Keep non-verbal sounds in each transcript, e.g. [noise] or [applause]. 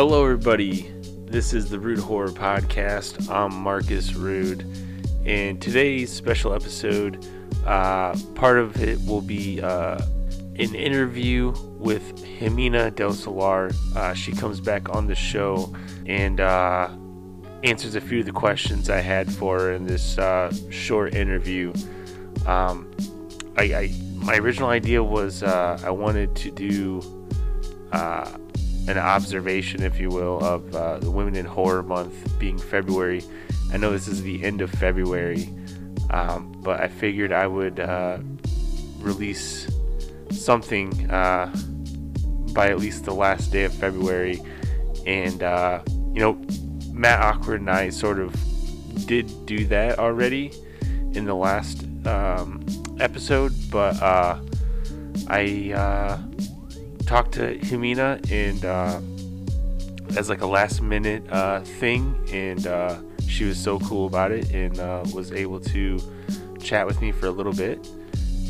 Hello, everybody. This is the Rude Horror Podcast. I'm Marcus Rude, and today's special episode, uh, part of it will be uh, an interview with Jimena Del Solar. Uh, she comes back on the show and uh, answers a few of the questions I had for her in this uh, short interview. Um, I, I, my original idea was uh, I wanted to do an observation, if you will, of uh, the Women in Horror Month being February. I know this is the end of February, um, but I figured I would uh, release something uh, by at least the last day of February. And, uh, you know, Matt Awkward and I sort of did do that already in the last um, episode, but uh, I uh, talked to Jimena and uh, as like a last minute uh, thing, and uh, she was so cool about it and uh, was able to chat with me for a little bit.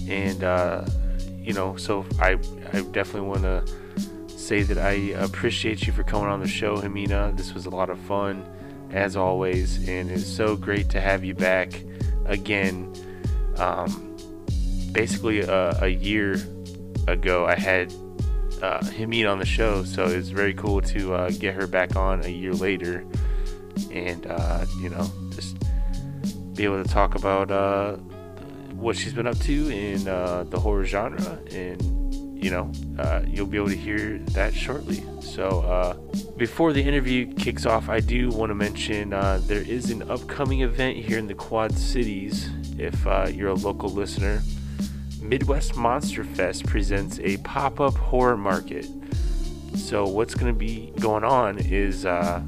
And uh, you know, so I I definitely want to say that I appreciate you for coming on the show, Jimena. This was a lot of fun, as always, and it's so great to have you back again. Um, basically, a, a year ago, I had uh, Jimena on the show, so it's very cool to uh, get her back on a year later, and uh, you know, just be able to talk about uh, what she's been up to in uh, the horror genre, and you know, uh, you'll be able to hear that shortly. So, uh, before the interview kicks off, I do want to mention there is an upcoming event here in the Quad Cities. If you're a local listener, Midwest Monster Fest presents a pop up horror market. So, what's going to be going on is uh,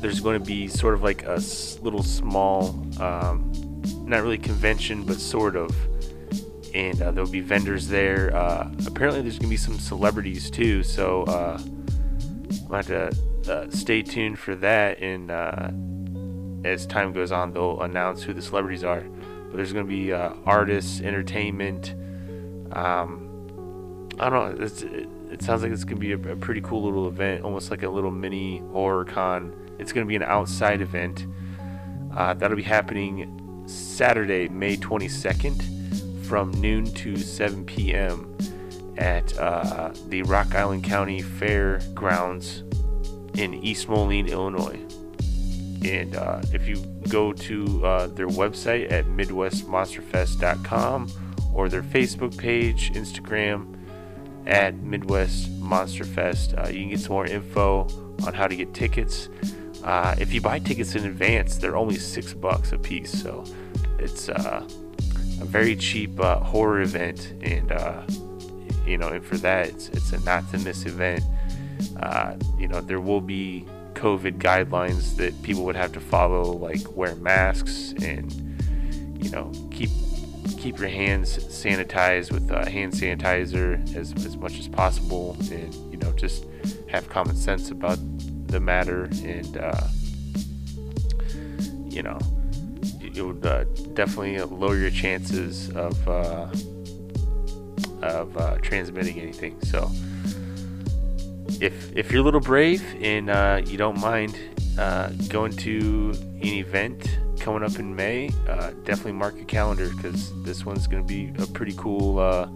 there's going to be sort of like a little small, um, not really convention, but sort of. And uh, there'll be vendors there. Uh, apparently, there's going to be some celebrities too. So, uh, I'll have to uh, stay tuned for that. And uh, as time goes on, they'll announce who the celebrities are. But there's going to be uh, artists, entertainment. Um, I don't know. It, it sounds like it's going to be a, a pretty cool little event, almost like a little mini horror con. It's going to be an outside event. Uh, that'll be happening Saturday, May 22nd from noon to 7 p.m. at uh, the Rock Island County Fairgrounds in East Moline, Illinois. And uh, if you go to uh, their website at MidwestMonsterFest.com or their Facebook page, Instagram at Midwest Monster Fest, uh, you can get some more info on how to get tickets. Uh, if you buy tickets in advance, they're only six bucks a piece, so it's uh, a very cheap horror event, and you know, and for that, it's it's a not to miss event. Uh, you know, there will be COVID guidelines that people would have to follow, like wear masks and you know keep keep your hands sanitized with uh, hand sanitizer as as much as possible, and you know just have common sense about the matter, and uh, you know it would uh, definitely lower your chances of uh, of uh, transmitting anything. So if if you're a little brave and uh, you don't mind uh, going to an event coming up in May, uh, definitely mark your calendar because this one's going to be a pretty cool uh,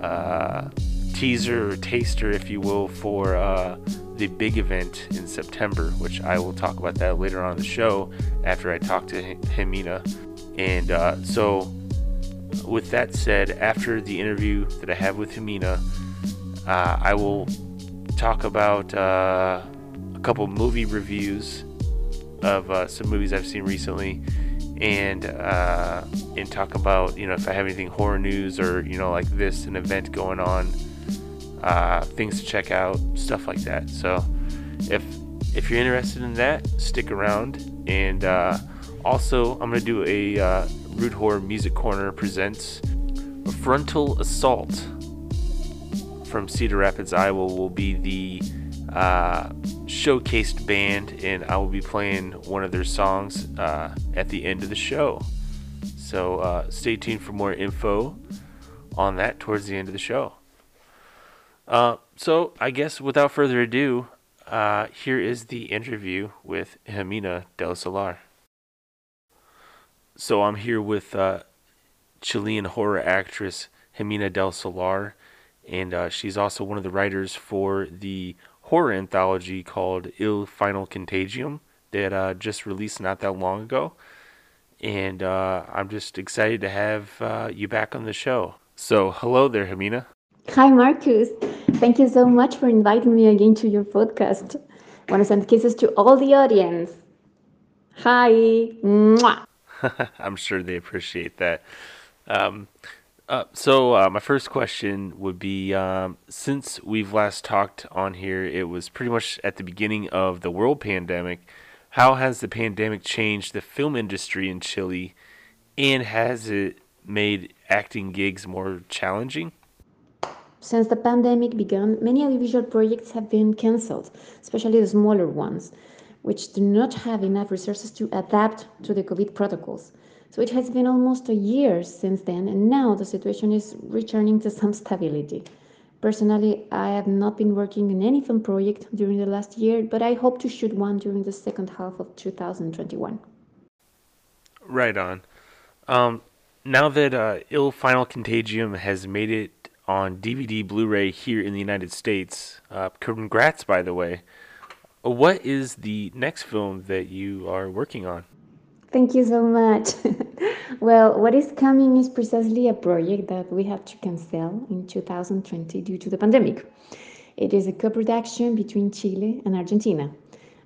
uh, teaser or taster, if you will, for uh, the big event in September, which I will talk about that later on the show after I talk to Hi- Jimena. And so, with that said, after the interview that I have with Jimena, uh, I will talk about uh, a couple movie reviews of uh, some movies I've seen recently, and uh, and talk about you know if I have anything horror news or you know like this an event going on, uh, things to check out, stuff like that. So if if you're interested in that, stick around. And uh, also, I'm gonna do a uh, Root Horror Music Corner presents Frontal Assault from Cedar Rapids, Iowa, will be the uh, showcased band, and I will be playing one of their songs uh, at the end of the show. So uh, stay tuned for more info on that towards the end of the show. Uh, so I guess without further ado, uh, here is the interview with Jimena del Solar. So I'm here with uh, Chilean horror actress Jimena del Solar, and uh, she's also one of the writers for the horror anthology called Il Final Contagium that uh, just released not that long ago. And uh, I'm just excited to have uh, you back on the show. So, hello there, Jimena. Hi, Marcus. Thank you so much for inviting me again to your podcast. I want to send kisses to all the audience. Hi. [laughs] I'm sure they appreciate that. Um, uh, so uh, my first question would be: um, since we've last talked on here, it was pretty much at the beginning of the world pandemic. How has the pandemic changed the film industry in Chile, and has it made acting gigs more challenging? Since the pandemic began, many audiovisual projects have been cancelled, especially the smaller ones, which do not have enough resources to adapt to the COVID protocols. So it has been almost a year since then, and now the situation is returning to some stability. Personally, I have not been working in any film project during the last year, but I hope to shoot one during the second half of 2021. Right on. Um, now that uh, Il Final Contagium has made it on DVD Blu ray here in the United States, uh, congrats, by the way. What is the next film that you are working on? Thank you so much. [laughs] well, what is coming is precisely a project that we had to cancel in 2020 due to the pandemic. It is a co production between Chile and Argentina.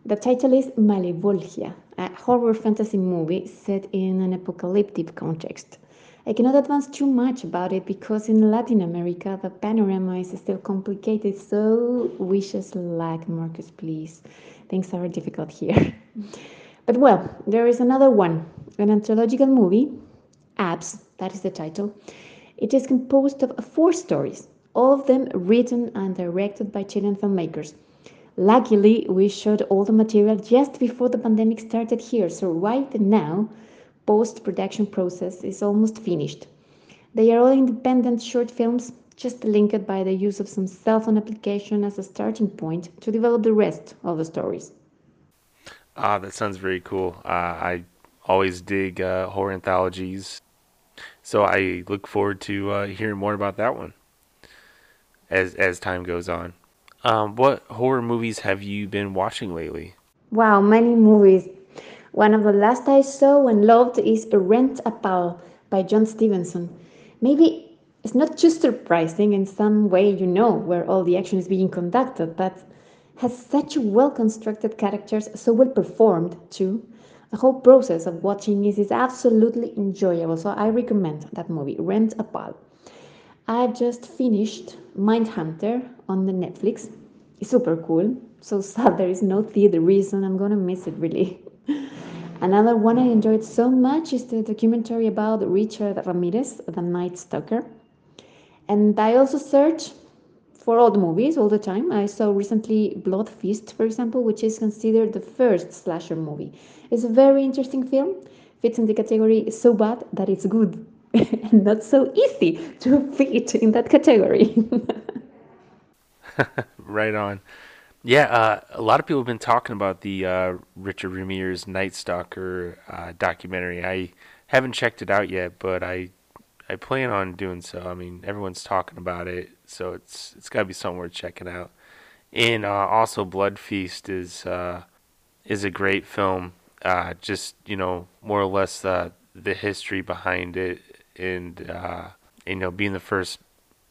The title is Malevolgia, a horror fantasy movie set in an apocalyptic context. I cannot advance too much about it because in Latin America the panorama is still complicated, so wishes like Marcus, please. Things are difficult here. [laughs] But well, there is another one, an anthological movie, Apps, that is the title. It is composed of four stories, all of them written and directed by Chilean filmmakers. Luckily, we shot all the material just before the pandemic started here, so right now, post production process is almost finished. They are all independent short films, just linked by the use of some cell phone application as a starting point to develop the rest of the stories. Ah, that sounds very cool. Uh, I always dig uh, horror anthologies, so I look forward to uh, hearing more about that one as as time goes on. Um, what horror movies have you been watching lately? Wow, many movies. One of the last I saw and loved is Rent a Pal by John Stevenson. Maybe it's not too surprising in some way, you know, where all the action is being conducted, but has such well constructed characters, so well performed too. The whole process of watching is absolutely enjoyable, so I recommend that movie, Rent a Pal. I just finished Mindhunter on the Netflix. It's super cool. So sad there is no theater reason. I'm gonna miss it really. Another one I enjoyed so much is the documentary about Richard Ramirez, the Night Stalker. And I also searched for old movies all the time. I saw recently Blood Feast, for example, which is considered the first slasher movie. It's a very interesting film, fits in the category so bad that it's good, [laughs] and not so easy to fit in that category. [laughs] right on. Yeah, uh, a lot of people have been talking about the uh, Richard Ramirez Night Stalker uh, documentary. I haven't checked it out yet, but I I plan on doing so. I mean, everyone's talking about it, so it's it's got to be something worth checking out. And uh, also, Blood Feast is uh, is a great film. Uh, just you know, more or less uh, the history behind it, and uh, you know, being the first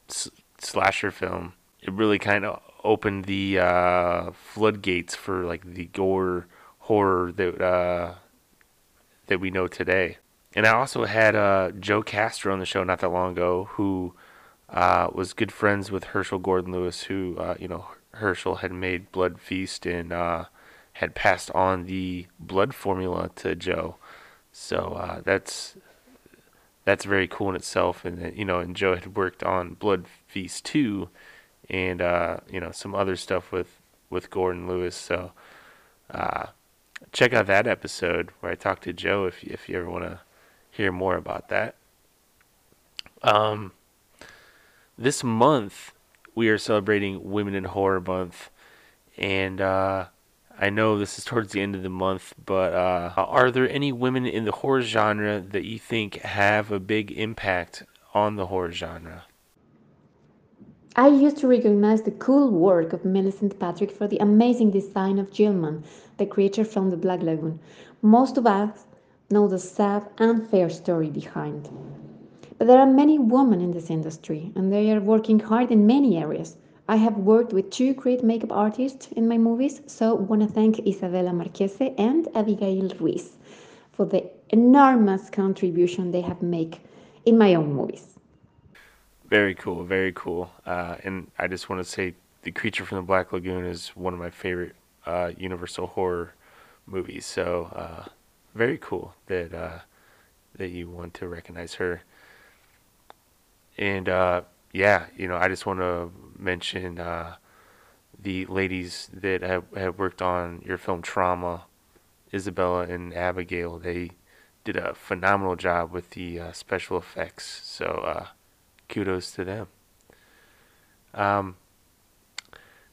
s- slasher film, it really kind of opened the uh, floodgates for like the gore horror that that we know today. And I also had Joe Castro on the show not that long ago, who uh, was good friends with Herschell Gordon Lewis, who uh, you know Herschell had made Blood Feast and uh, had passed on the blood formula to Joe. So uh, that's that's very cool in itself. And you know, and Joe had worked on Blood Feast too, and uh, you know some other stuff with with Gordon Lewis. So check out that episode where I talked to Joe if if you ever want to hear more about that. Um, this month we are celebrating Women in Horror Month, and uh, I know this is towards the end of the month, but uh, are there any women in the horror genre that you think have a big impact on the horror genre? I used to recognize the cool work of Millicent Patrick for the amazing design of Gill-man, the creature from the Black Lagoon. Most of us know the sad and fair story behind. But there are many women in this industry, and they are working hard in many areas. I have worked with two great makeup artists in my movies, so I want to thank Isabella Marchese and Abigail Ruiz for the enormous contribution they have made in my own movies. Very cool, very cool. Uh, and I just want to say, The Creature from the Black Lagoon is one of my favorite uh, Universal horror movies. So uh, very cool that uh, that you want to recognize her. And uh, yeah, you know, I just want to mention uh, the ladies that have, have worked on your film Trauma, Isabella and Abigail. They did a phenomenal job with the special effects. So kudos to them. Um,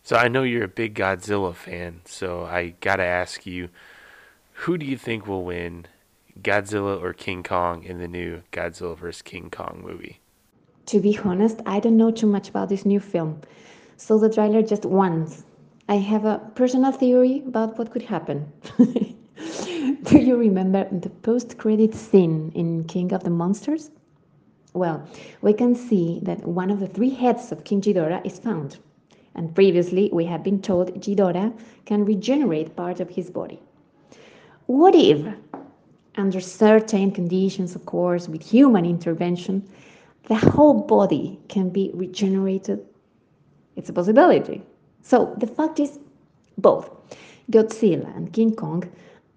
so I know you're a big Godzilla fan, so I gotta ask you, who do you think will win, Godzilla or King Kong in the new Godzilla vs King Kong movie? To be honest, I don't know too much about this new film, so the trailer just once. I have a personal theory about what could happen. [laughs] do you remember the post-credit scene in King of the Monsters? Well, we can see that one of the three heads of King Ghidorah is found, and previously we have been told Ghidorah can regenerate part of his body. What if, under certain conditions, of course, with human intervention, the whole body can be regenerated? It's a possibility. So the fact is, both Godzilla and King Kong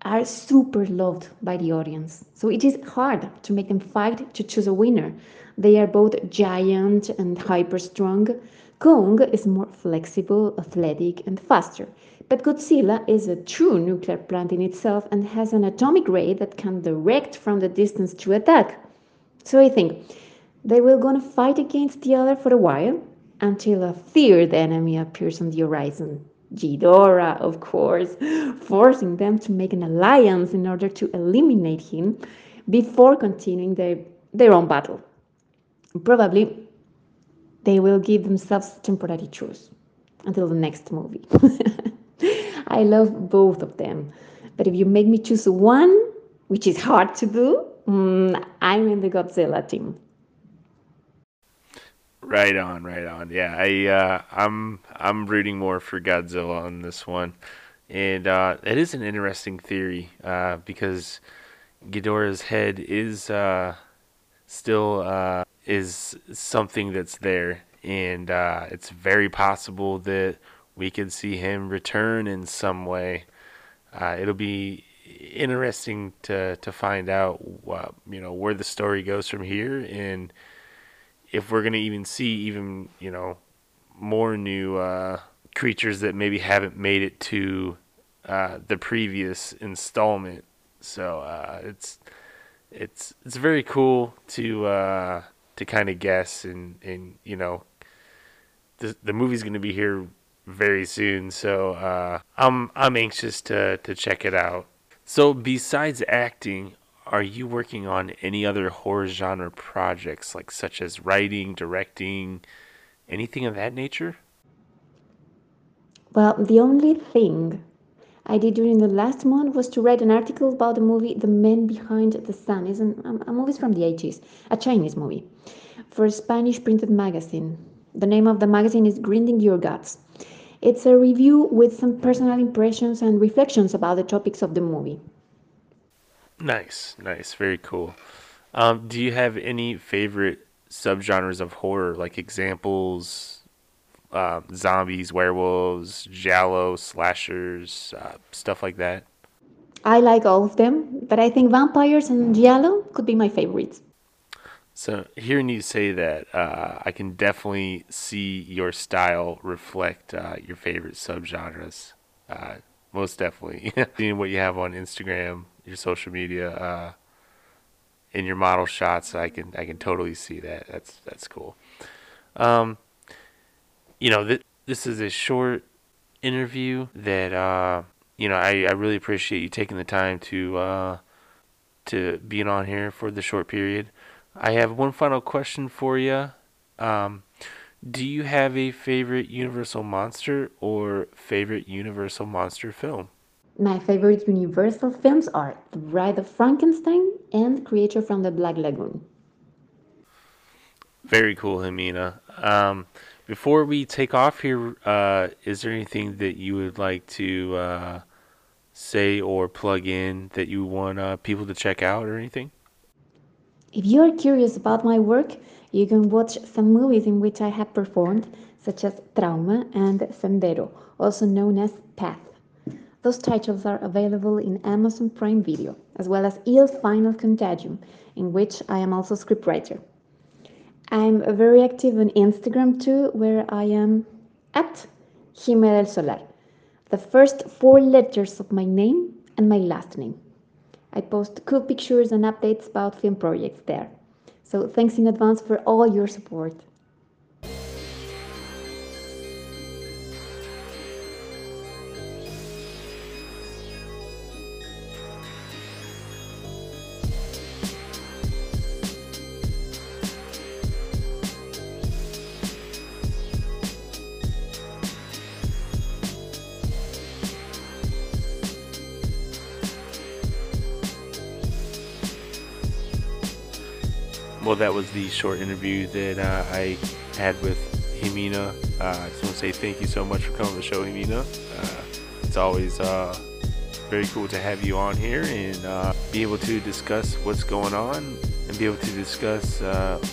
are super loved by the audience. So it is hard to make them fight to choose a winner. They are both giant and hyper strong. Kong is more flexible, athletic, and faster. But Godzilla is a true nuclear plant in itself and has an atomic ray that can direct from the distance to attack. So I think they will gonna fight against the other for a while until a third enemy appears on the horizon. Ghidorah, of course, forcing them to make an alliance in order to eliminate him before continuing their, their own battle. Probably they will give themselves temporary truce until the next movie. [laughs] I love both of them, but if you make me choose one, which is hard to do, mm, I'm in the Godzilla team. Right on, right on. Yeah, I uh, I'm I'm rooting more for Godzilla on this one, and uh, it is an interesting theory uh, because Ghidorah's head is uh, still uh, is something that's there, and uh, it's very possible that we could see him return in some way. it'll be interesting to to find out, you know, where the story goes from here and if we're gonna even see even you know more new uh, creatures that maybe haven't made it to uh, the previous installment. So uh, it's it's it's very cool to uh, to kind of guess and and you know the the movie's gonna be here very soon. So uh, I'm I'm anxious to to check it out. So besides acting, are you working on any other horror genre projects, like such as writing, directing, anything of that nature? Well, the only thing I did during the last month was to write an article about the movie The Men Behind the Sun. It's an, um, a movie from the 80s, a Chinese movie, for a Spanish printed magazine. The name of the magazine is Grinding Your Guts. It's a review with some personal impressions and reflections about the topics of the movie. Nice, nice, very cool. Um, do you have any favorite subgenres of horror, like examples? Uh, zombies, werewolves, giallo, slashers, uh, stuff like that. I like all of them, but I think vampires and giallo could be my favorites. So hearing you say that, uh, I can definitely see your style reflect uh, your favorite subgenres. Uh, most definitely, [laughs] seeing what you have on Instagram your social media uh, in your model shots. I can I can totally see that. That's that's cool. Um, you know, th- this is a short interview that, uh, you know, I, I really appreciate you taking the time to, uh, to being on here for the short period. I have one final question for you. Um, do you have a favorite Universal monster or favorite Universal monster film? My favorite Universal films are The Bride of Frankenstein and Creature from the Black Lagoon. Very cool, Jimena. Um, before we take off here, uh, is there anything that you would like to uh, say or plug in that you want uh, people to check out or anything? If you are curious about my work, you can watch some movies in which I have performed, such as Trauma and Sendero, also known as Path. Those titles are available in Amazon Prime Video, as well as Il Final Contagium, in which I am also scriptwriter. I'm very active on Instagram too, where I am at Jime del Solar, the first four letters of my name and my last name. I post cool pictures and updates about film projects there. So thanks in advance for all your support. Well, that was the short interview that uh, I had with Jimena. Uh, I just want to say thank you so much for coming to the show, Jimena. Uh, it's always uh, very cool to have you on here and uh, be able to discuss what's going on and be able to discuss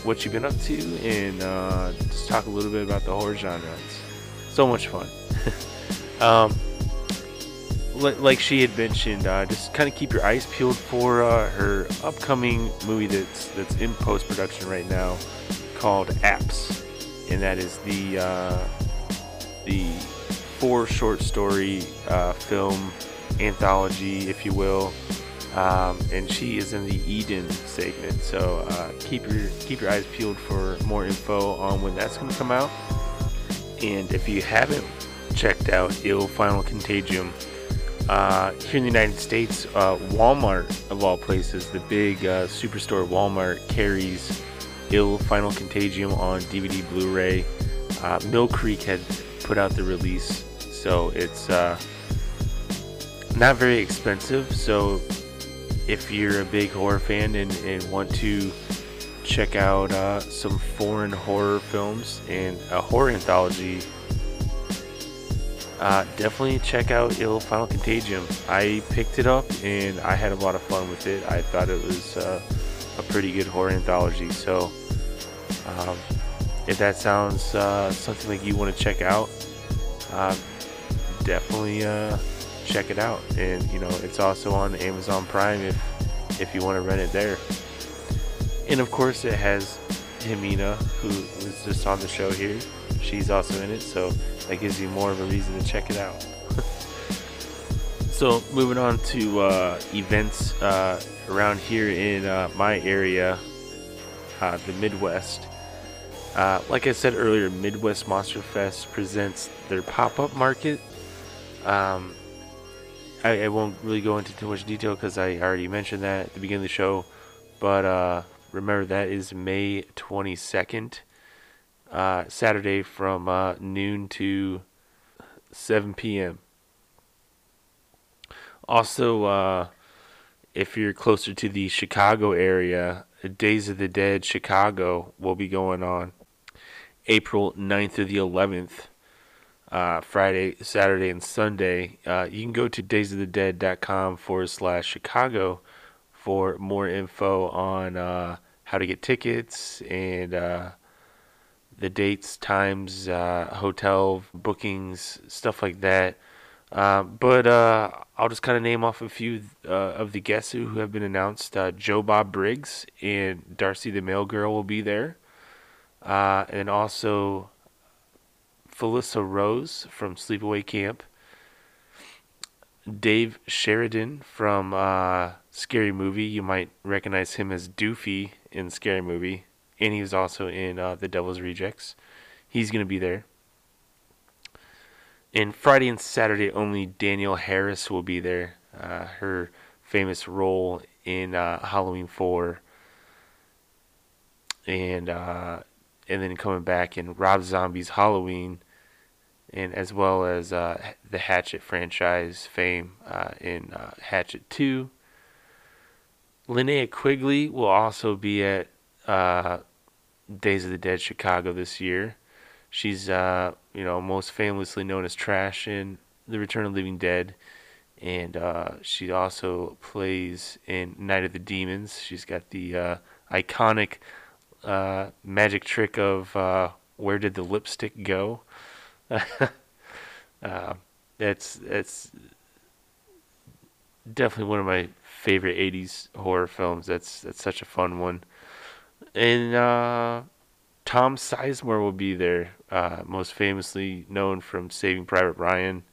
what you've been up to and just talk a little bit about the horror genre. It's so much fun. [laughs] um, like she had mentioned, uh, just kind of keep your eyes peeled for uh, her upcoming movie that's that's in post production right now, called Apps, and that is the uh, the four short story uh, film anthology, if you will. Um, and she is in the Eden segment, so uh, keep your keep your eyes peeled for more info on when that's going to come out. And if you haven't checked out Il Final Contagium uh, here in the United States, uh, Walmart, of all places, the big uh, superstore Walmart carries Il Final Contagium on DVD Blu ray. Uh, Mill Creek had put out the release, so it's uh, not very expensive. So if you're a big horror fan and, and want to check out uh, some foreign horror films and a horror anthology uh, definitely check out Il Final Contagium. I picked it up and I had a lot of fun with it. I thought it was uh, a pretty good horror anthology. So, um, if that sounds uh, something like you want to check out, uh, definitely uh, check it out. And you know, it's also on Amazon Prime if if you want to rent it there. And of course, it has Jimena, who was just on the show here. She's also in it, so that gives you more of a reason to check it out. so, moving on to uh, events uh, around here in uh, my area, uh, the Midwest. Uh, like I said earlier, Midwest Monster Fest presents their pop up market. Um, I, I, won't really go into too much detail because I already mentioned that at the beginning of the show. But uh, remember, that is May 22nd uh, Saturday from uh, noon to 7 p.m. Also, uh, if you're closer to the Chicago area, Days of the Dead Chicago will be going on April 9th through the 11th. Uh, Friday, Saturday, and Sunday. Uh, you can go to daysofthedead.com forward slash Chicago for more info on uh, how to get tickets and uh, the dates, times, uh, hotel bookings, stuff like that. Uh, but I'll just kind of name off a few uh, of the guests who have been announced. Uh, Joe Bob Briggs and Darcy the Mail Girl will be there. Uh, and also Felissa Rose from Sleepaway Camp. Dave Sheridan from Scary Movie. You might recognize him as Doofy in Scary Movie and he was also in uh, The Devil's Rejects. He's to be there. And Friday and Saturday only, Danielle Harris will be there. Uh, her famous role in uh, Halloween 4. And uh, and then coming back in Rob Zombie's Halloween, and as well as uh, the Hatchet franchise fame uh, in Hatchet 2. Linnea Quigley will also be at uh, Days of the Dead Chicago this year. She's, uh, you know, most famously known as Trash in The Return of Living Dead. And uh, she also plays in Night of the Demons. She's got the uh, iconic uh, magic trick of uh, Where Did the Lipstick Go? [laughs] that's, that's definitely one of my favorite 80s horror films. That's, that's such a fun one. And uh, Tom Sizemore will be there, uh, most famously known from Saving Private Ryan.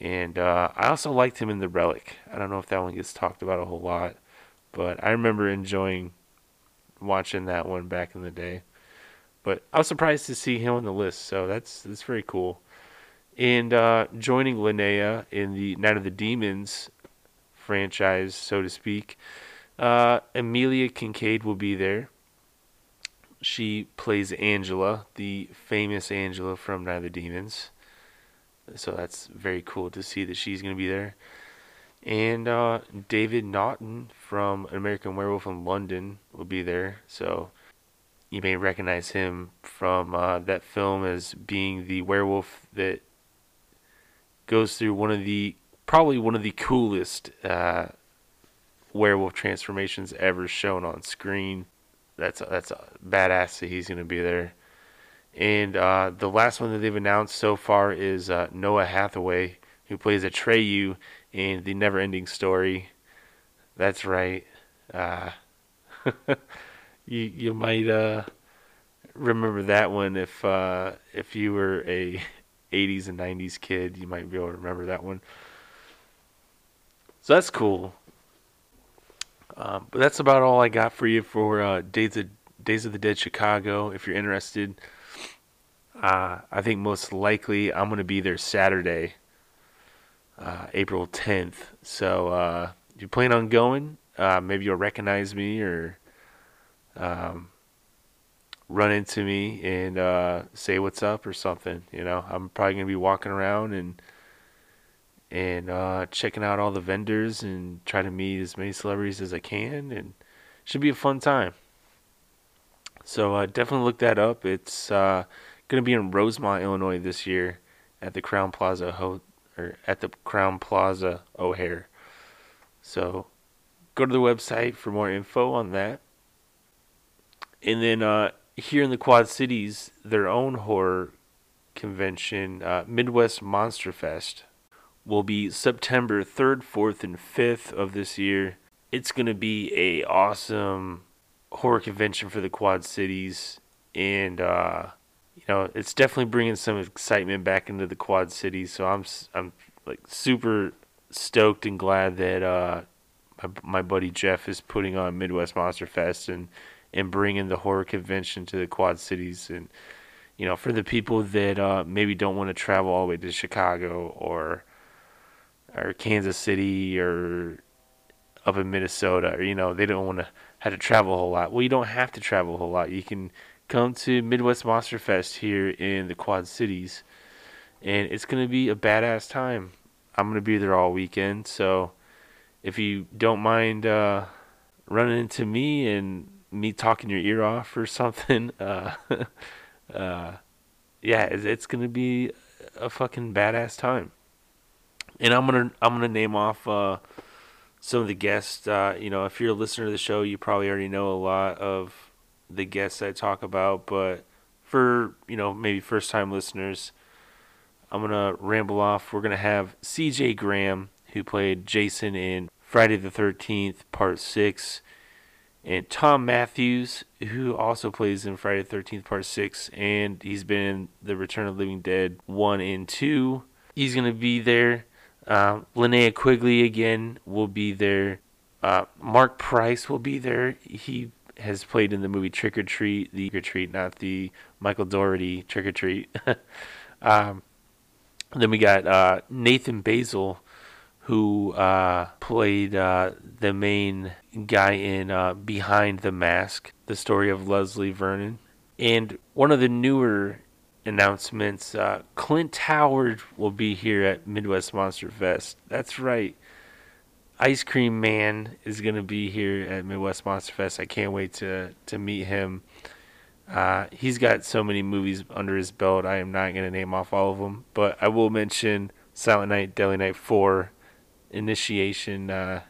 And uh, I also liked him in The Relic. I don't know if that one gets talked about a whole lot, but I remember enjoying watching that one back in the day. But I was surprised to see him on the list, so that's that's very cool. And uh, joining Linnea in the Night of the Demons franchise, so to speak, uh, Amelia Kinkade will be there. She plays Angela, the famous Angela from Night of the Demons. So that's very cool to see that she's going to be there. And uh, David Naughton from American Werewolf in London will be there. So you may recognize him from uh, that film as being the werewolf that goes through one of the probably one of the coolest uh, werewolf transformations ever shown on screen that's that's badass that he's going to be there. And uh, the last one that they've announced so far is uh, Noah Hathaway, who plays Atreyu in the Never-Ending Story. That's right. Uh, [laughs] you you might uh, remember that one if uh, if you were a [laughs] 80s and 90s kid. You might be able to remember that one. So that's cool. Um, but that's about all I got for you for uh, Days of Days of the Dead Chicago. If you're interested, uh, I think most likely I'm going to be there Saturday, uh, April 10th. So uh, if you plan on going, uh, maybe you'll recognize me or um, run into me and uh, say what's up or something. You know, I'm probably going to be walking around and and uh, checking out all the vendors and try to meet as many celebrities as I can, and should be a fun time. So uh, definitely look that up. It's uh, going to be in Rosemont, Illinois this year at the Crowne Plaza Ho- or at the Crowne Plaza O'Hare. So go to the website for more info on that. And then uh, here in the Quad Cities, their own horror convention, uh, Midwest Monster Fest will be September 3rd, 4th, and 5th of this year. It's going to be a awesome horror convention for the Quad Cities, and uh, you know it's definitely bringing some excitement back into the Quad Cities. So I'm I'm like super stoked and glad that uh, my my buddy Jeff is putting on Midwest Monster Fest and and bringing the horror convention to the Quad Cities and you know for the people that uh, maybe don't want to travel all the way to Chicago or or Kansas City or up in Minnesota, or you know, they don't want to have to travel a whole lot. Well, you don't have to travel a whole lot. You can come to Midwest Monster Fest here in the Quad Cities, and it's gonna be a badass time. I'm gonna be there all weekend, so if you don't mind uh, running into me and me talking your ear off or [laughs] something, uh, [laughs] uh, yeah, it's, it's gonna be a fucking badass time and I'm gonna I'm gonna name off uh, some of the guests. Uh, you know, if you're a listener to the show, you probably already know a lot of the guests I talk about. But for you know maybe first time listeners, I'm gonna ramble off. We're gonna have C.J. Graham, who played Jason in Friday the 13th Part Six, and Thom Mathews, who also plays in Friday the 13th Part Six, and he's been in The Return of Living Dead one and two. He's gonna be there. Uh, Linnea Quigley again will be there. Uh, Mark Price will be there. He has played in the movie Trick or Treat, the Trick or Treat, not the Michael Dougherty Trick or Treat. [laughs] um, then we got uh, Nathan Baesel, who uh, played uh, the main guy in uh, Behind the Mask, the story of Leslie Vernon. And one of the newer announcements uh, Clint Howard will be here at Midwest Monster Fest. That's right. Ice Cream Man is going to be here at Midwest Monster Fest. I can't wait to, to meet him. Uh, he's got so many movies under his belt. I am not going to name off all of them, but I will mention Silent Night, Deadly Night 4, Initiation. Uh,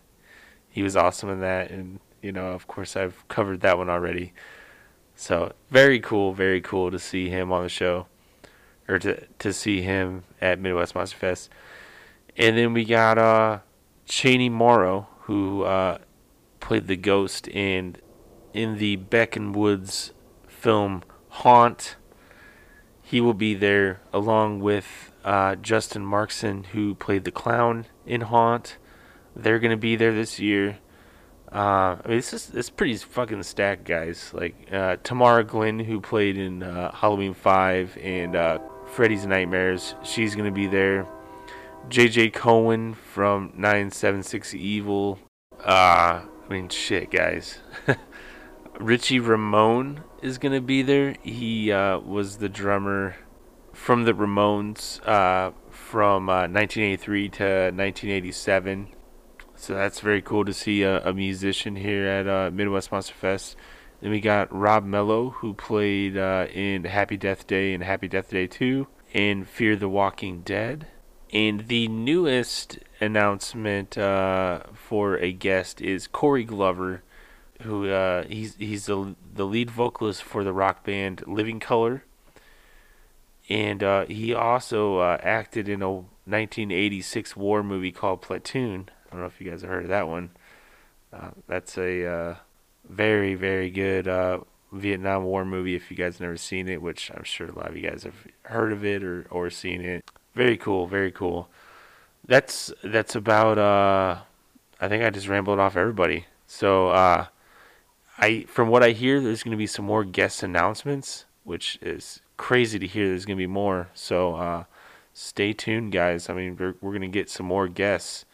he was awesome in that, and you know, of course, I've covered that one already. So very cool, very cool to see him on the show, or to to see him at Midwest Monster Fest. And then we got uh, Chaney Morrow, who uh, played the ghost in in the Beck and Woods film Haunt. He will be there along with uh, Justin Marxen, who played the clown in Haunt. They're gonna be there this year. Uh, I mean, this is it's pretty fucking stacked, guys. Like uh, Tamara Glynn, who played in uh, Halloween Five and uh, Freddy's Nightmares, she's gonna be there. J.J. Cohen from 976 Evil. Uh, I mean, shit, guys. [laughs] Richie Ramone is gonna be there. He uh, was the drummer from the Ramones uh, from 1983 to 1987. So that's very cool to see a, a musician here at uh, Midwest Monster Fest. Then we got Rob Mello, who played uh, in Happy Death Day and Happy Death Day 2 and Fear the Walking Dead. And the newest announcement uh, for a guest is Corey Glover, who uh, he's he's the the lead vocalist for the rock band Living Colour, and uh, he also uh, acted in a 1986 war movie called Platoon. I don't know if you guys have heard of that one. Uh, that's a uh, very very good uh, Vietnam War movie. If you guys never seen it, which I'm sure a lot of you guys have heard of it or or seen it. Very cool, very cool. That's that's about. Uh, I think I just rambled off everybody. So uh, I from what I hear, there's going to be some more guest announcements, which is crazy to hear. There's going to be more. So uh, stay tuned, guys. I mean, we're we're to get some more guests.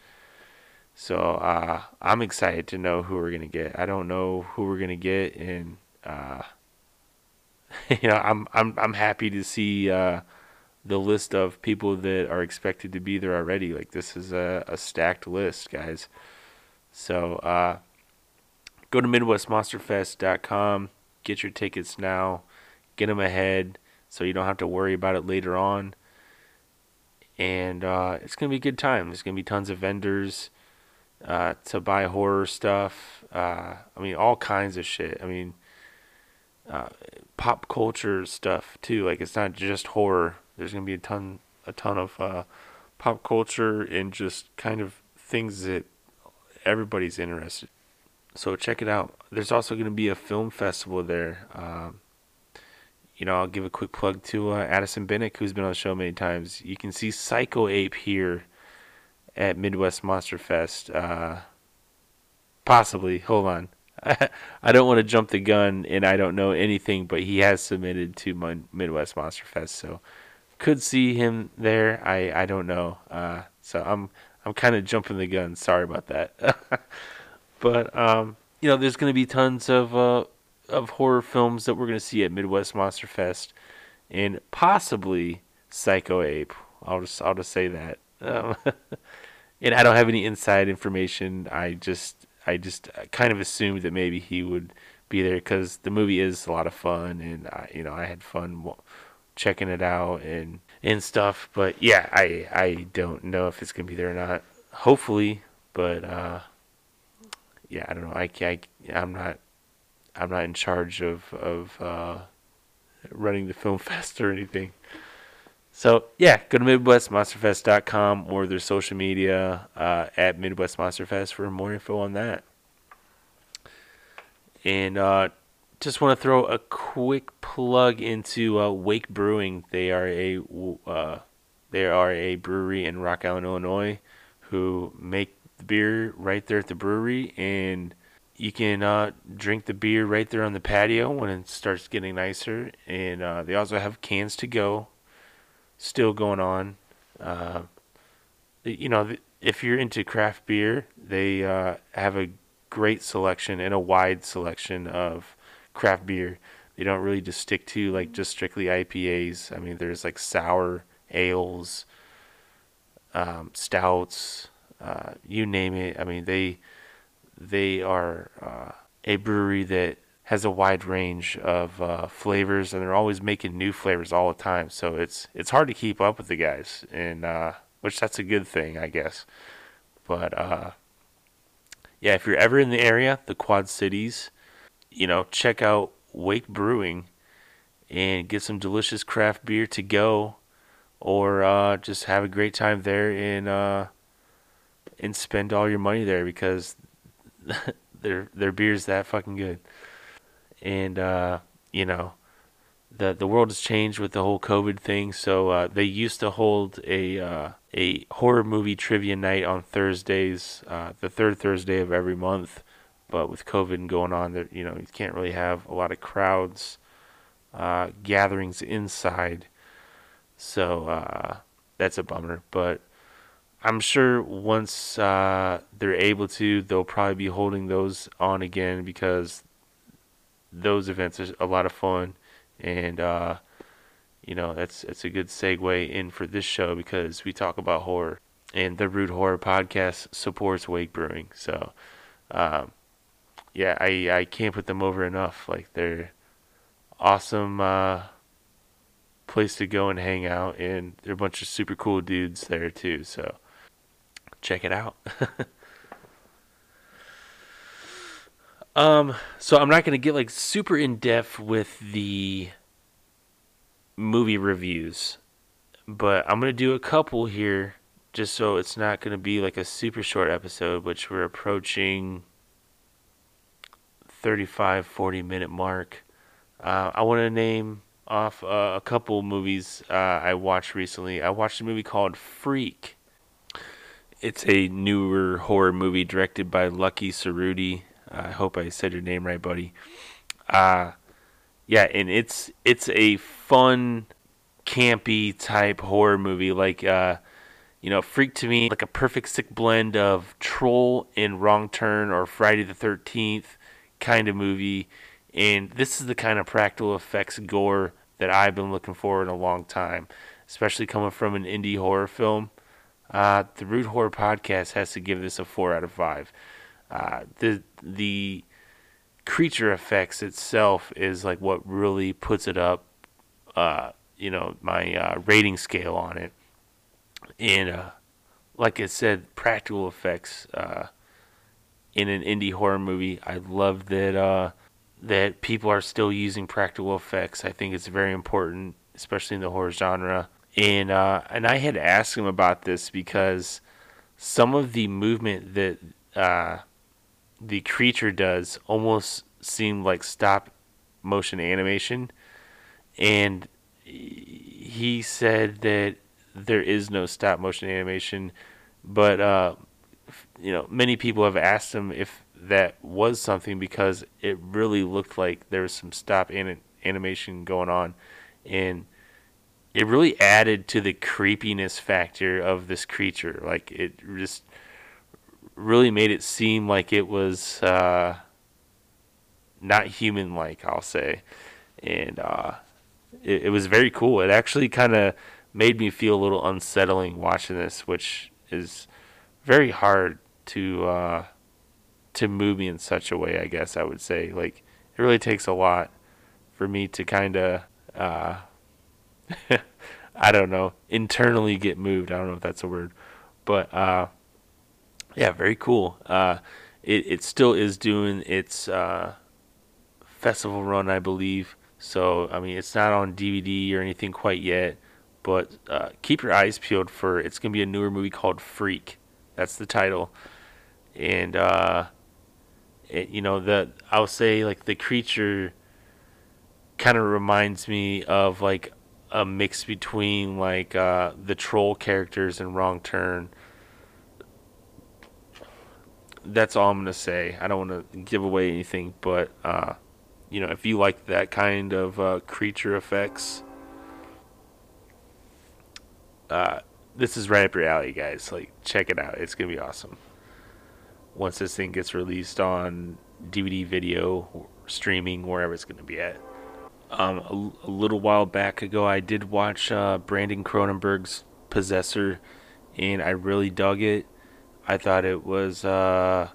So uh, I'm excited to know who we're to get. I don't know who we're to get, and uh, [laughs] you know, I'm I'm I'm happy to see uh, the list of people that are expected to be there already. Like this is a, a stacked list, guys. So uh, go to MidwestMonsterFest.com, get your tickets now, get them ahead, so you don't have to worry about it later on. And uh, it's gonna be a good time. There's gonna be tons of vendors uh, to buy horror stuff. Uh, I mean, all kinds of shit. I mean, uh, pop culture stuff too. Like it's not just horror there's gonna be a ton a ton of uh, pop culture and just kind of things that everybody's interested. So check it out. There's also gonna be a film festival there. Um, you know, I'll give a quick plug to uh, Addison Bennett, who's been on the show many times. You can see Psycho Ape here at Midwest Monster Fest. Uh, possibly. Hold on. [laughs] I don't want to jump the gun, and I don't know anything, but he has submitted to Midwest Monster Fest, so could see him there. I I don't know. Uh, so I'm I'm kind of jumping the gun. Sorry about that. [laughs] but um, you know, there's going to be tons of uh, of horror films that we're going to see at Midwest Monster Fest, and possibly Psycho Ape. I'll just I'll just say that. Um, [laughs] and I don't have any inside information. I just I just kind of assumed that maybe he would be there because the movie is a lot of fun, and I, you know I had fun checking it out and and stuff. But yeah, I I don't know if it's gonna be there or not. Hopefully, but uh, yeah, I don't know. I can't. I'm not. I'm not in charge of of uh, running the film [laughs] fest or anything. So yeah, go to MidwestMonsterFest.com or their social media uh, at Midwest Monster Fest for more info on that. And uh, just want to throw a quick plug into uh, Wake Brewing. They are a uh, they are a brewery in Rock Island, Illinois, who make the beer right there at the brewery, and you can uh, drink the beer right there on the patio when it starts getting nicer. And uh, they also have cans to go, still going on. Uh, you know, if you're into craft beer, they uh, have a great selection and a wide selection of craft beer. They don't really just stick to like just strictly IPAs. I mean, there's like sour ales, um, stouts, uh, you name it. I mean, they they are uh, a brewery that has a wide range of uh, flavors, and they're always making new flavors all the time. So it's it's hard to keep up with the guys, and uh, which that's a good thing, I guess. But uh, yeah, if you're ever in the area, the Quad Cities, you know, check out Wake Brewing and get some delicious craft beer to go, or uh, just have a great time there and uh, and spend all your money there because [laughs] their their beer's that fucking good. And uh, you know, the the world has changed with the whole COVID thing. So uh, they used to hold a uh, a horror movie trivia night on Thursdays, uh, the third Thursday of every month. But with COVID going on, there you know you can't really have a lot of crowds, uh, gatherings inside. So uh, that's a bummer. But I'm sure once uh, they're able to, they'll probably be holding those on again because those events are a lot of fun, and uh, you know that's it's a good segue in for this show because we talk about horror, and the Rude Horror Podcast supports Wake Brewing, so um, yeah, I I can't put them over enough. Like they're awesome uh, place to go and hang out, and they're a bunch of super cool dudes there too. So check it out. [laughs] um, so I'm not gonna get like super in depth with the movie reviews, but I'm gonna do a couple here just so it's not gonna be like a super short episode, which we're approaching 35 40 minute mark. Uh, I want to name off uh, a couple movies uh, I watched recently. I watched a movie called Freak it's a newer horror movie directed by Lucky Cerruti. I hope I said your name right, buddy. Uh yeah, and it's it's a fun, campy type horror movie. Like uh, you know, Freak to me like a perfect sick blend of Troll and Wrong Turn or Friday the Thirteenth kind of movie. And this is the kind of practical effects gore that I've been looking for in a long time, especially coming from an indie horror film. Uh, the Rude Horror Podcast has to give this a four out of five. Uh, the the creature effects itself is like what really puts it up. Uh, you know my uh, rating scale on it, and uh, like I said, practical effects uh, in an indie horror movie. I love that that people are still using practical effects. I think it's very important, especially in the horror genre and uh, and I had asked him about this because some of the movement that uh, the creature does almost seem like stop motion animation, and he said that there is no stop motion animation, but uh, you know many people have asked him if that was something because it really looked like there was some stop an- animation going on, and it really added to the creepiness factor of this creature. Like it just really made it seem like it was uh, not human like, I'll say. And uh, it, it, was very cool. It actually kind of made me feel a little unsettling watching this, which is very hard to uh, to move me in such a way. I guess I would say like it really takes a lot for me to kind of uh, [laughs] I don't know, internally get moved. I don't know if that's a word, but uh, yeah, very cool. Uh, it it still is doing its uh, festival run, I believe. So I mean, it's not on DVD or anything quite yet, but uh, keep your eyes peeled for it's gonna be a newer movie called Freak. That's the title, and uh, it, you know the I'll say like the creature kind of reminds me of like a mix between like uh, the troll characters and Wrong Turn. That's all I'm gonna say. I don't want to give away anything, but uh, you know, if you like that kind of uh, creature effects, uh, this is right up your alley, guys. Like, check it out. It's gonna be awesome. Once this thing gets released on DVD, video, streaming, wherever it's gonna be at. Um, a, a little while back ago, I did watch uh, Brandon Cronenberg's Possessor, and I really dug it. I thought it was uh,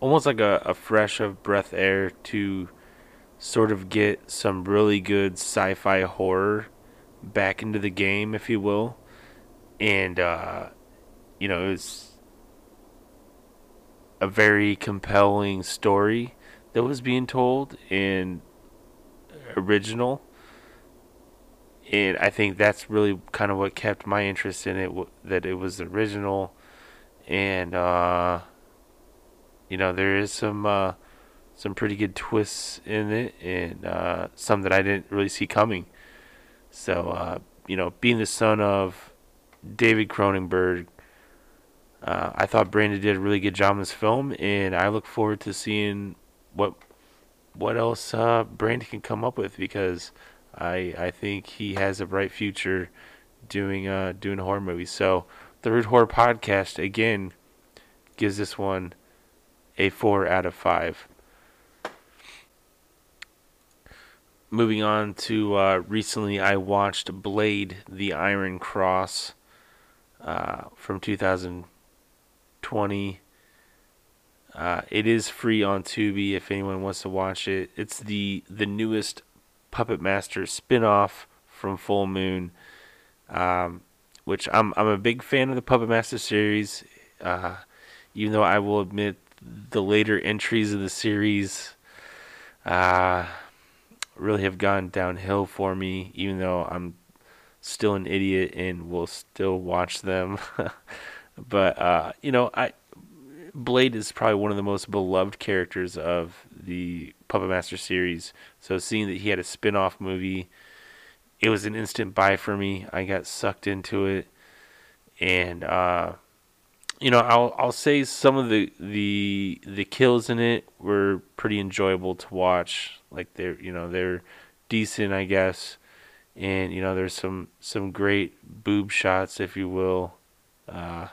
almost like a, a fresh of breath air to sort of get some really good sci-fi horror back into the game, if you will. And uh, you know, it was a very compelling story that was being told and original. And I think that's really kind of what kept my interest in it, that it was original. And, uh, you know, there is some, uh, some pretty good twists in it and, uh, some that I didn't really see coming. So, uh, you know, being the son of David Cronenberg, uh, I thought Brandon did a really good job in this film, and I look forward to seeing what what else uh, Brandon can come up with because I I think he has a bright future doing uh doing horror movies. So the Rude Horror Podcast again gives this one a four out of five. Moving on to uh, recently, I watched Blade: The Iron Cross uh, from 2020. Uh, it is free on Tubi if anyone wants to watch it. It's the the newest Puppet Master spin-off from Full Moon, um, which I'm I'm a big fan of the Puppet Master series. Uh, even though I will admit the later entries of the series uh, really have gone downhill for me. Even though I'm still an idiot and will still watch them, [laughs] but uh, you know I Blade is probably one of the most beloved characters of the Puppet Master series. So seeing that he had a spin-off movie, it was an instant buy for me. I got sucked into it, and uh, you know, I'll I'll say some of the the the kills in it were pretty enjoyable to watch. Like they're you know they're decent, I guess, and you know there's some some great boob shots, if you will. Uh,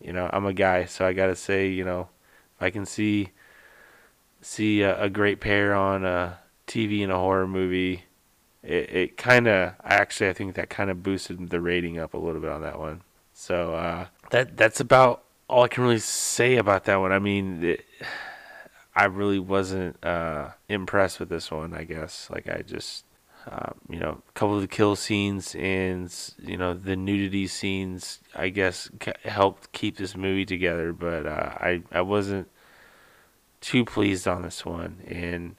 you know, I'm a guy, so I gotta say, you know, if I can see see a, a great pair on a TV in a horror movie, it, it kind of actually I think that kind of boosted the rating up a little bit on that one. So uh, that that's about all I can really say about that one. I mean, it, I really wasn't uh, impressed with this one. I guess like I just um, you know, a couple of the kill scenes and you know the nudity scenes, I guess, helped keep this movie together. But uh, I I wasn't too pleased on this one, and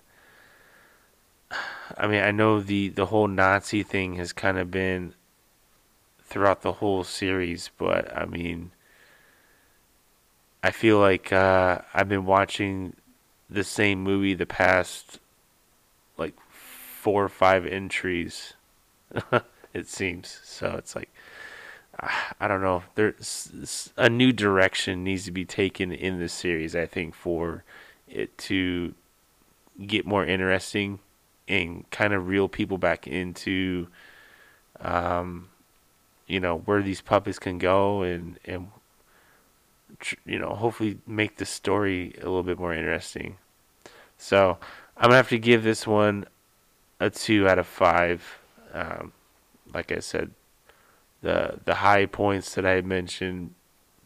I mean I know the the whole Nazi thing has kind of been throughout the whole series, but I mean. I feel like uh, I've been watching the same movie the past like four or five entries. [laughs] it seems so. It's like I don't know. There's a new direction needs to be taken in this series. I think for it to get more interesting and kind of reel people back into, um, you know, where these puppets can go and and you know hopefully make the story a little bit more interesting. So I'm gonna have to give this one a two out of five. Um, like I said, the the high points that I mentioned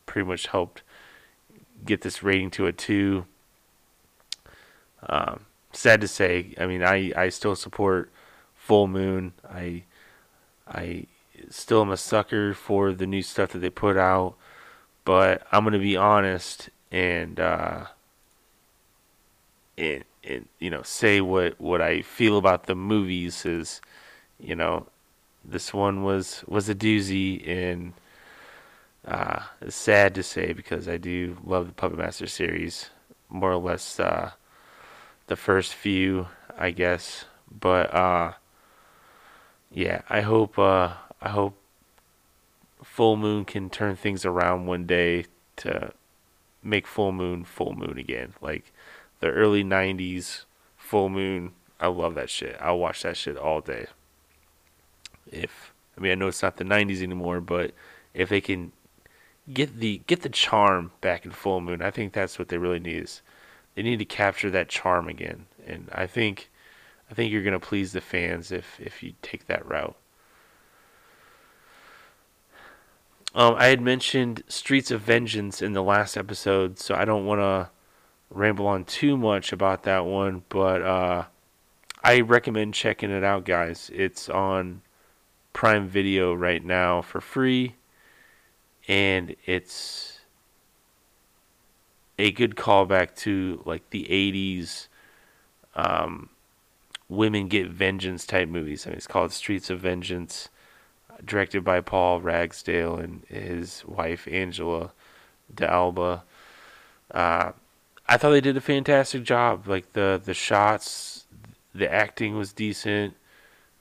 pretty much helped get this rating to a two. Um, sad to say, I mean, I, I still support Full Moon. I I still am a sucker for the new stuff that they put out, but I'm gonna be honest and uh, and and you know say what what I feel about the movies is you know this one was was a doozy and uh, it's sad to say because I do love the Puppet Master series more or less uh, the first few I guess but uh, yeah I hope uh, I hope Full Moon can turn things around one day to make Full Moon Full Moon again like the early 90s full moon. I love that shit. I'll watch that shit all day. If I mean, I know it's not the '90s anymore, but if they can get the get the charm back in Full Moon, I think that's what they really need. Is they need to capture that charm again, and I think I think you're gonna please the fans if if you take that route. Um, I had mentioned Streets of Vengeance in the last episode, so I don't want to ramble on too much about that one, but uh, I recommend checking it out, guys. It's on Prime Video right now for free, and it's a good callback to like the 80s um, women get vengeance type movies. I mean, it's called Streets of Vengeance, directed by Paul Ragsdale and his wife Angela de Alba. Uh, I thought they did a fantastic job. Like the the shots, the acting was decent.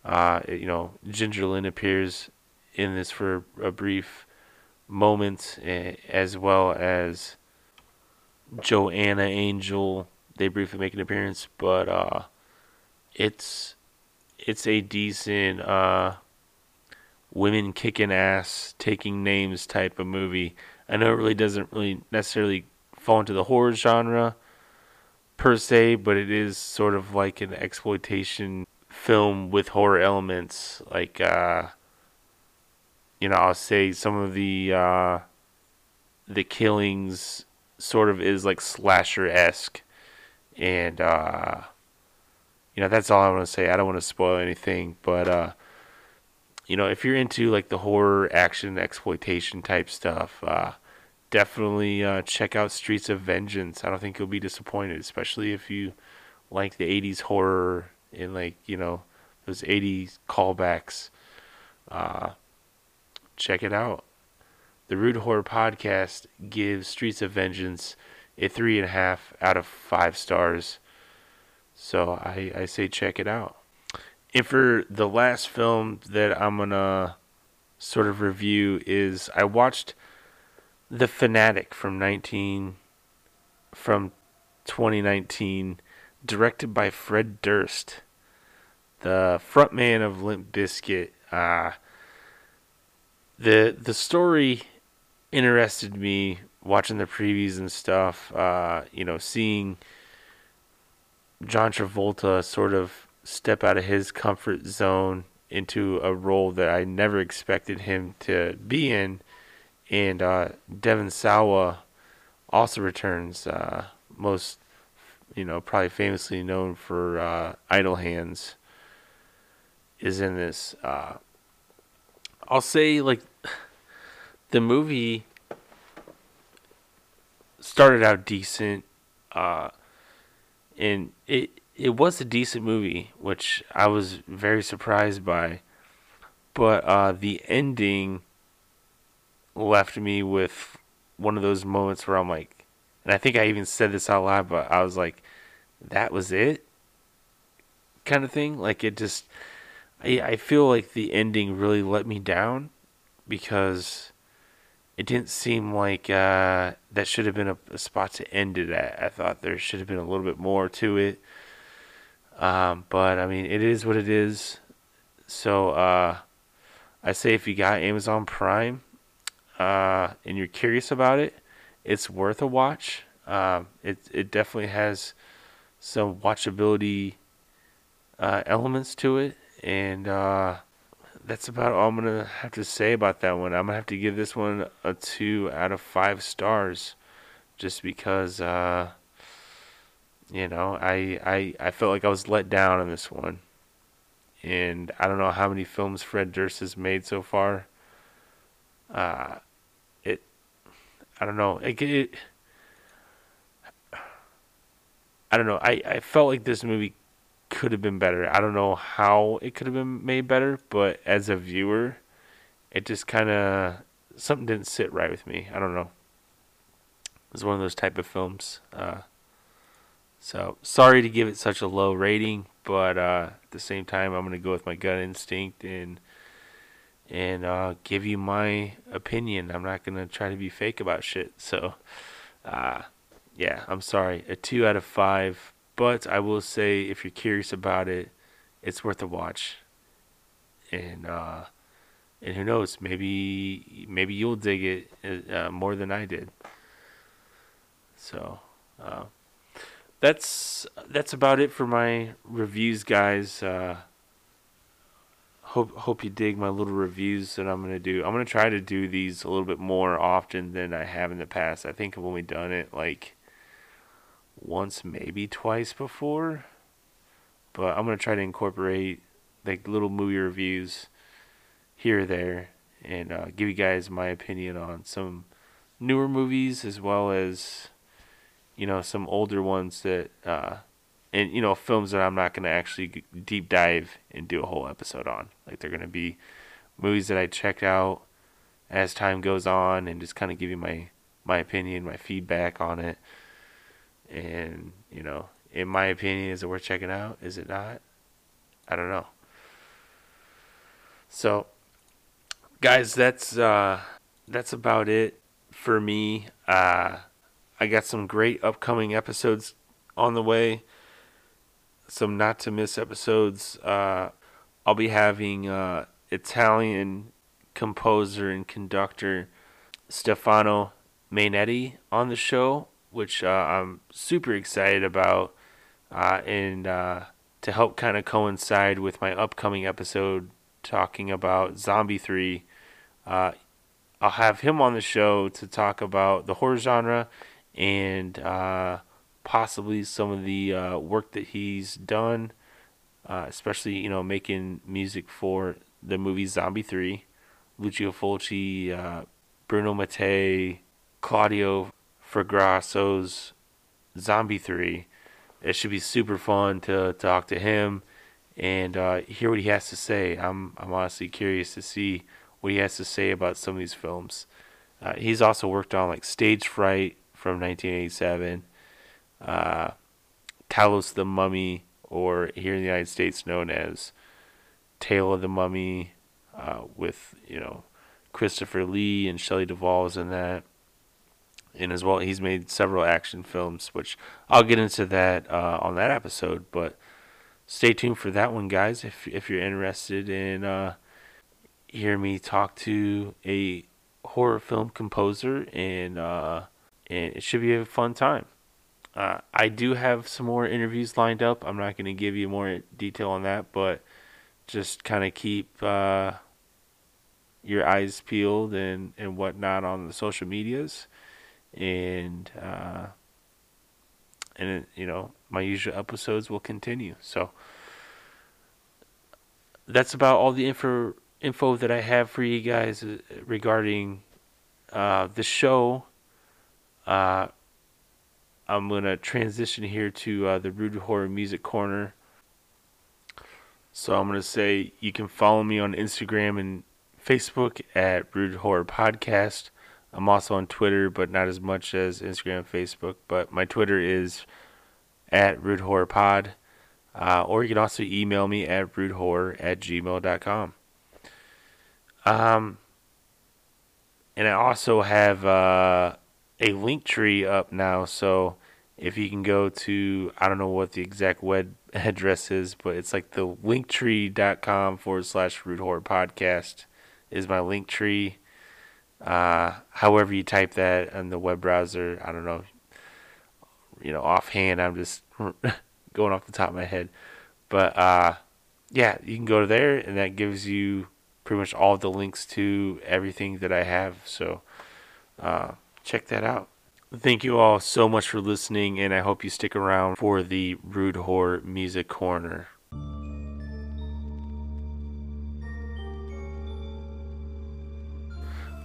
Uh, you know, Ginger Lynn appears in this for a brief moment, eh, as well as Joanna Angel. They briefly make an appearance, but uh, it's it's a decent uh, women kicking ass, taking names type of movie. I know it really doesn't really necessarily fall into the horror genre per se, but it is sort of like an exploitation film with horror elements. Like, uh, you know, I'll say some of the uh, the killings sort of is like slasher esque, and uh, you know that's all I want to say. I don't want to spoil anything, but uh, you know, if you're into like the horror action exploitation type stuff, uh, definitely uh, check out Streets of Vengeance. I don't think you'll be disappointed, especially if you like the 80s horror and like, you know, those 80s callbacks. Uh, check it out. The Rude Horror Podcast gives Streets of Vengeance a three and a half out of five stars. So I, I say check it out. And for the last film that I'm gonna sort of review is I watched The Fanatic from 19 from 2019, directed by Fred Durst, the frontman of Limp Bizkit. Uh, the the story interested me watching the previews and stuff. Uh, you know, seeing John Travolta sort of step out of his comfort zone into a role that I never expected him to be in. And uh, Devon Sawa also returns, uh, most, you know, probably famously known for uh, Idle Hands, is in this. Uh, I'll say, like, the movie started out decent, uh, and it it was a decent movie, which I was very surprised by. But uh, the ending left me with one of those moments where I'm like, and I think I even said this out loud, but I was like, that was it? Kind of thing. Like, it just, I, I feel like the ending really let me down because it didn't seem like uh, that should have been a, a spot to end it at. I thought there should have been a little bit more to it um, but I mean, it is what it is. So uh, I say if you got Amazon Prime uh, and you're curious about it, it's worth a watch. Um, it it definitely has some watchability uh, elements to it, and uh, that's about all I'm gonna have to say about that one. I'm gonna have to give this one a two out of five stars, just because uh, you know, I, I I felt like I was let down in this one. And I don't know how many films Fred Durst has made so far. Uh it I don't know. It I don't know. I, I felt like this movie could have been better. I don't know how it could have been made better, but as a viewer, it just kind of something didn't sit right with me. I don't know. It was one of those type of films. Uh, so sorry to give it such a low rating, but uh, at the same time, I'm gonna go with my gut instinct and and uh, give you my opinion. I'm not gonna try to be fake about shit. So, uh, yeah, I'm sorry. A two out of five, but I will say if you're curious about it, it's worth a watch. And uh, and who knows, maybe maybe you'll dig it uh, more than I did. So, uh, that's that's about it for my reviews, guys. Uh, hope hope you dig my little reviews that I'm gonna do. I'm gonna try to do these a little bit more often than I have in the past. I think I've only done it like once, maybe twice before, but I'm gonna try to incorporate like little movie reviews here or there and uh, give you guys my opinion on some newer movies as well as you know some older ones that uh, and you know films that I'm not going to actually deep dive and do a whole episode on. Like they're going to be movies that I checked out as time goes on and just kind of give you my my opinion, my feedback on it. And you know, in my opinion, is it worth checking out? Is it not? I don't know. So, guys, that's uh, that's about it for me. Uh, I got some great upcoming episodes on the way. Some not to miss episodes. Uh, I'll be having uh, Italian composer and conductor Stefano Mainetti on the show, which uh, I'm super excited about, uh, and uh, to help kind of coincide with my upcoming episode talking about Zombie 3. Uh, I'll have him on the show to talk about the horror genre and uh, possibly some of the work that he's done, especially you know making music for the movie Zombie 3. Lucio Fulci, Bruno Mattei, Claudio Fragaso's Zombie 3. It should be super fun to talk to him and uh, hear what he has to say. I'm I'm honestly curious to see what he has to say about some of these films. Uh, he's also worked on like Stage Fright from 1987, uh, Talos the Mummy, or here in the United States known as Tale of the Mummy, uh, with you know Christopher Lee and Shelley Duvall is in that. And as well, he's made several action films, which I'll get into that uh, on that episode. But stay tuned for that one, guys. If if you're interested in uh, hear me talk to a horror film composer, and uh, and it should be a fun time. Uh, I do have some more interviews lined up. I'm not going to give you more detail on that, but just kind of keep uh, your eyes peeled and and whatnot on the social medias, and uh, and you know my usual episodes will continue. So that's about all the info info that I have for you guys uh, regarding uh, the show. Uh, I'm gonna transition here to uh, the Rude Horror Music Corner. So I'm gonna say you can follow me on Instagram and Facebook at Rude Horror Podcast. I'm also on Twitter, but not as much as Instagram and Facebook. But my Twitter is at Rude Horror Pod. Uh, or you can also email me at rudehorror at gmail.com. Um, and I also have uh, a link tree up now. So if you can go to, I don't know what the exact web [laughs] address is, but it's like the linktree.com forward slash rude horror podcast is my link tree. Uh, however you type that in the web browser, I don't know. You know, offhand, I'm just [laughs] going off the top of my head. But uh, yeah, you can go to there, and that gives you pretty much all the links to everything that I have. So uh, check that out. Thank you all so much for listening, and I hope you stick around for the Rude Horror Music Corner.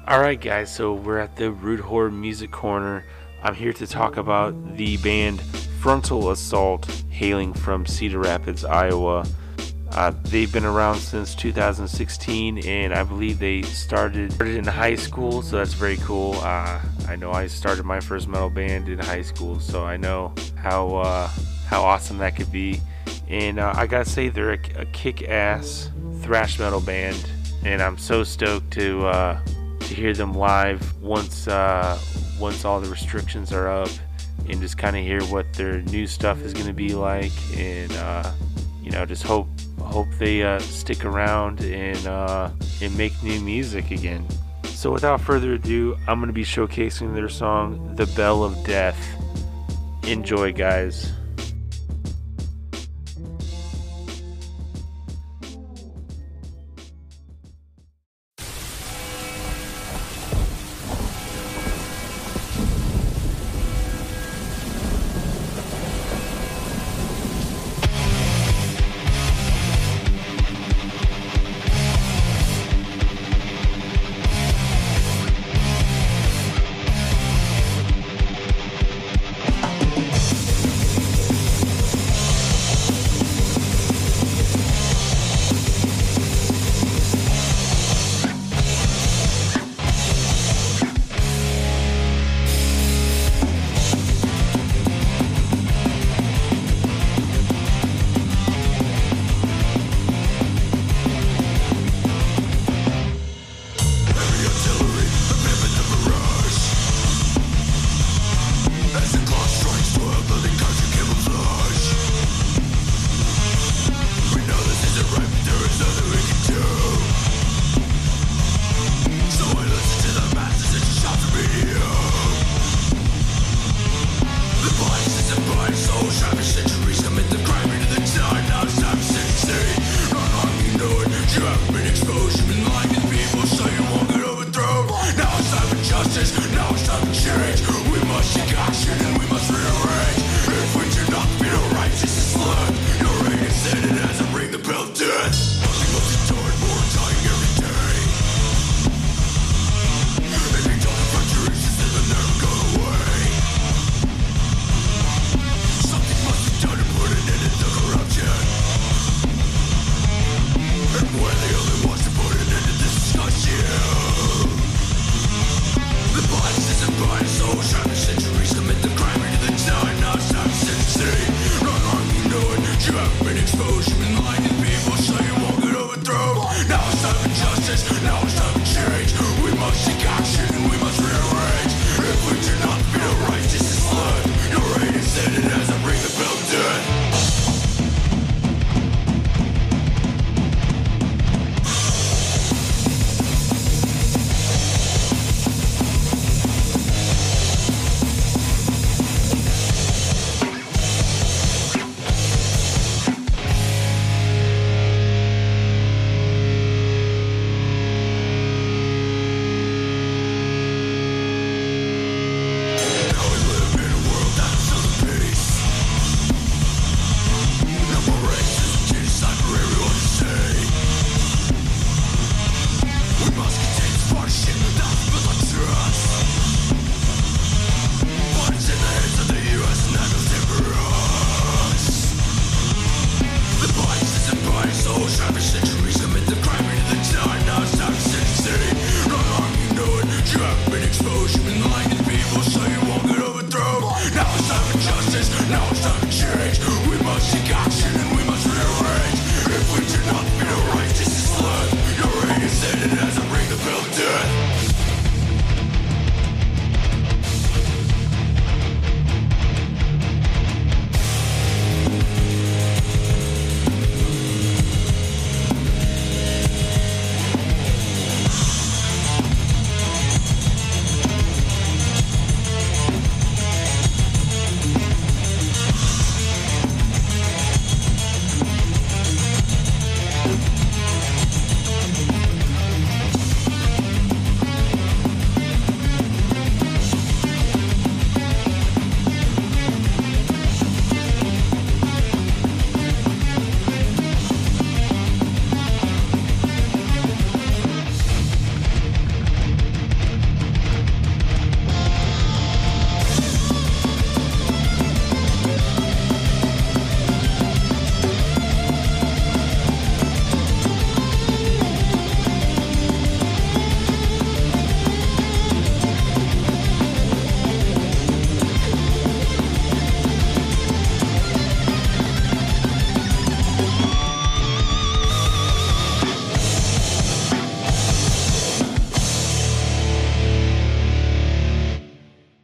Alright, guys, so we're at the Rude Horror Music Corner. I'm here to talk about the band Frontal Assault, hailing from Cedar Rapids, Iowa. Uh, they've been around since 2016, and I believe they started, started in high school, so that's very cool. Uh, I know I started my first metal band in high school, so I know how uh, how awesome that could be. And uh, I gotta say, they're a, a kick-ass thrash metal band, and I'm so stoked to uh, to hear them live once uh, once all the restrictions are up, and just kind of hear what their new stuff is going to be like, and uh, you know, just hope hope they uh, stick around and uh, and make new music again. So without further ado, I'm going to be showcasing their song "The Bell of Death." Enjoy, guys.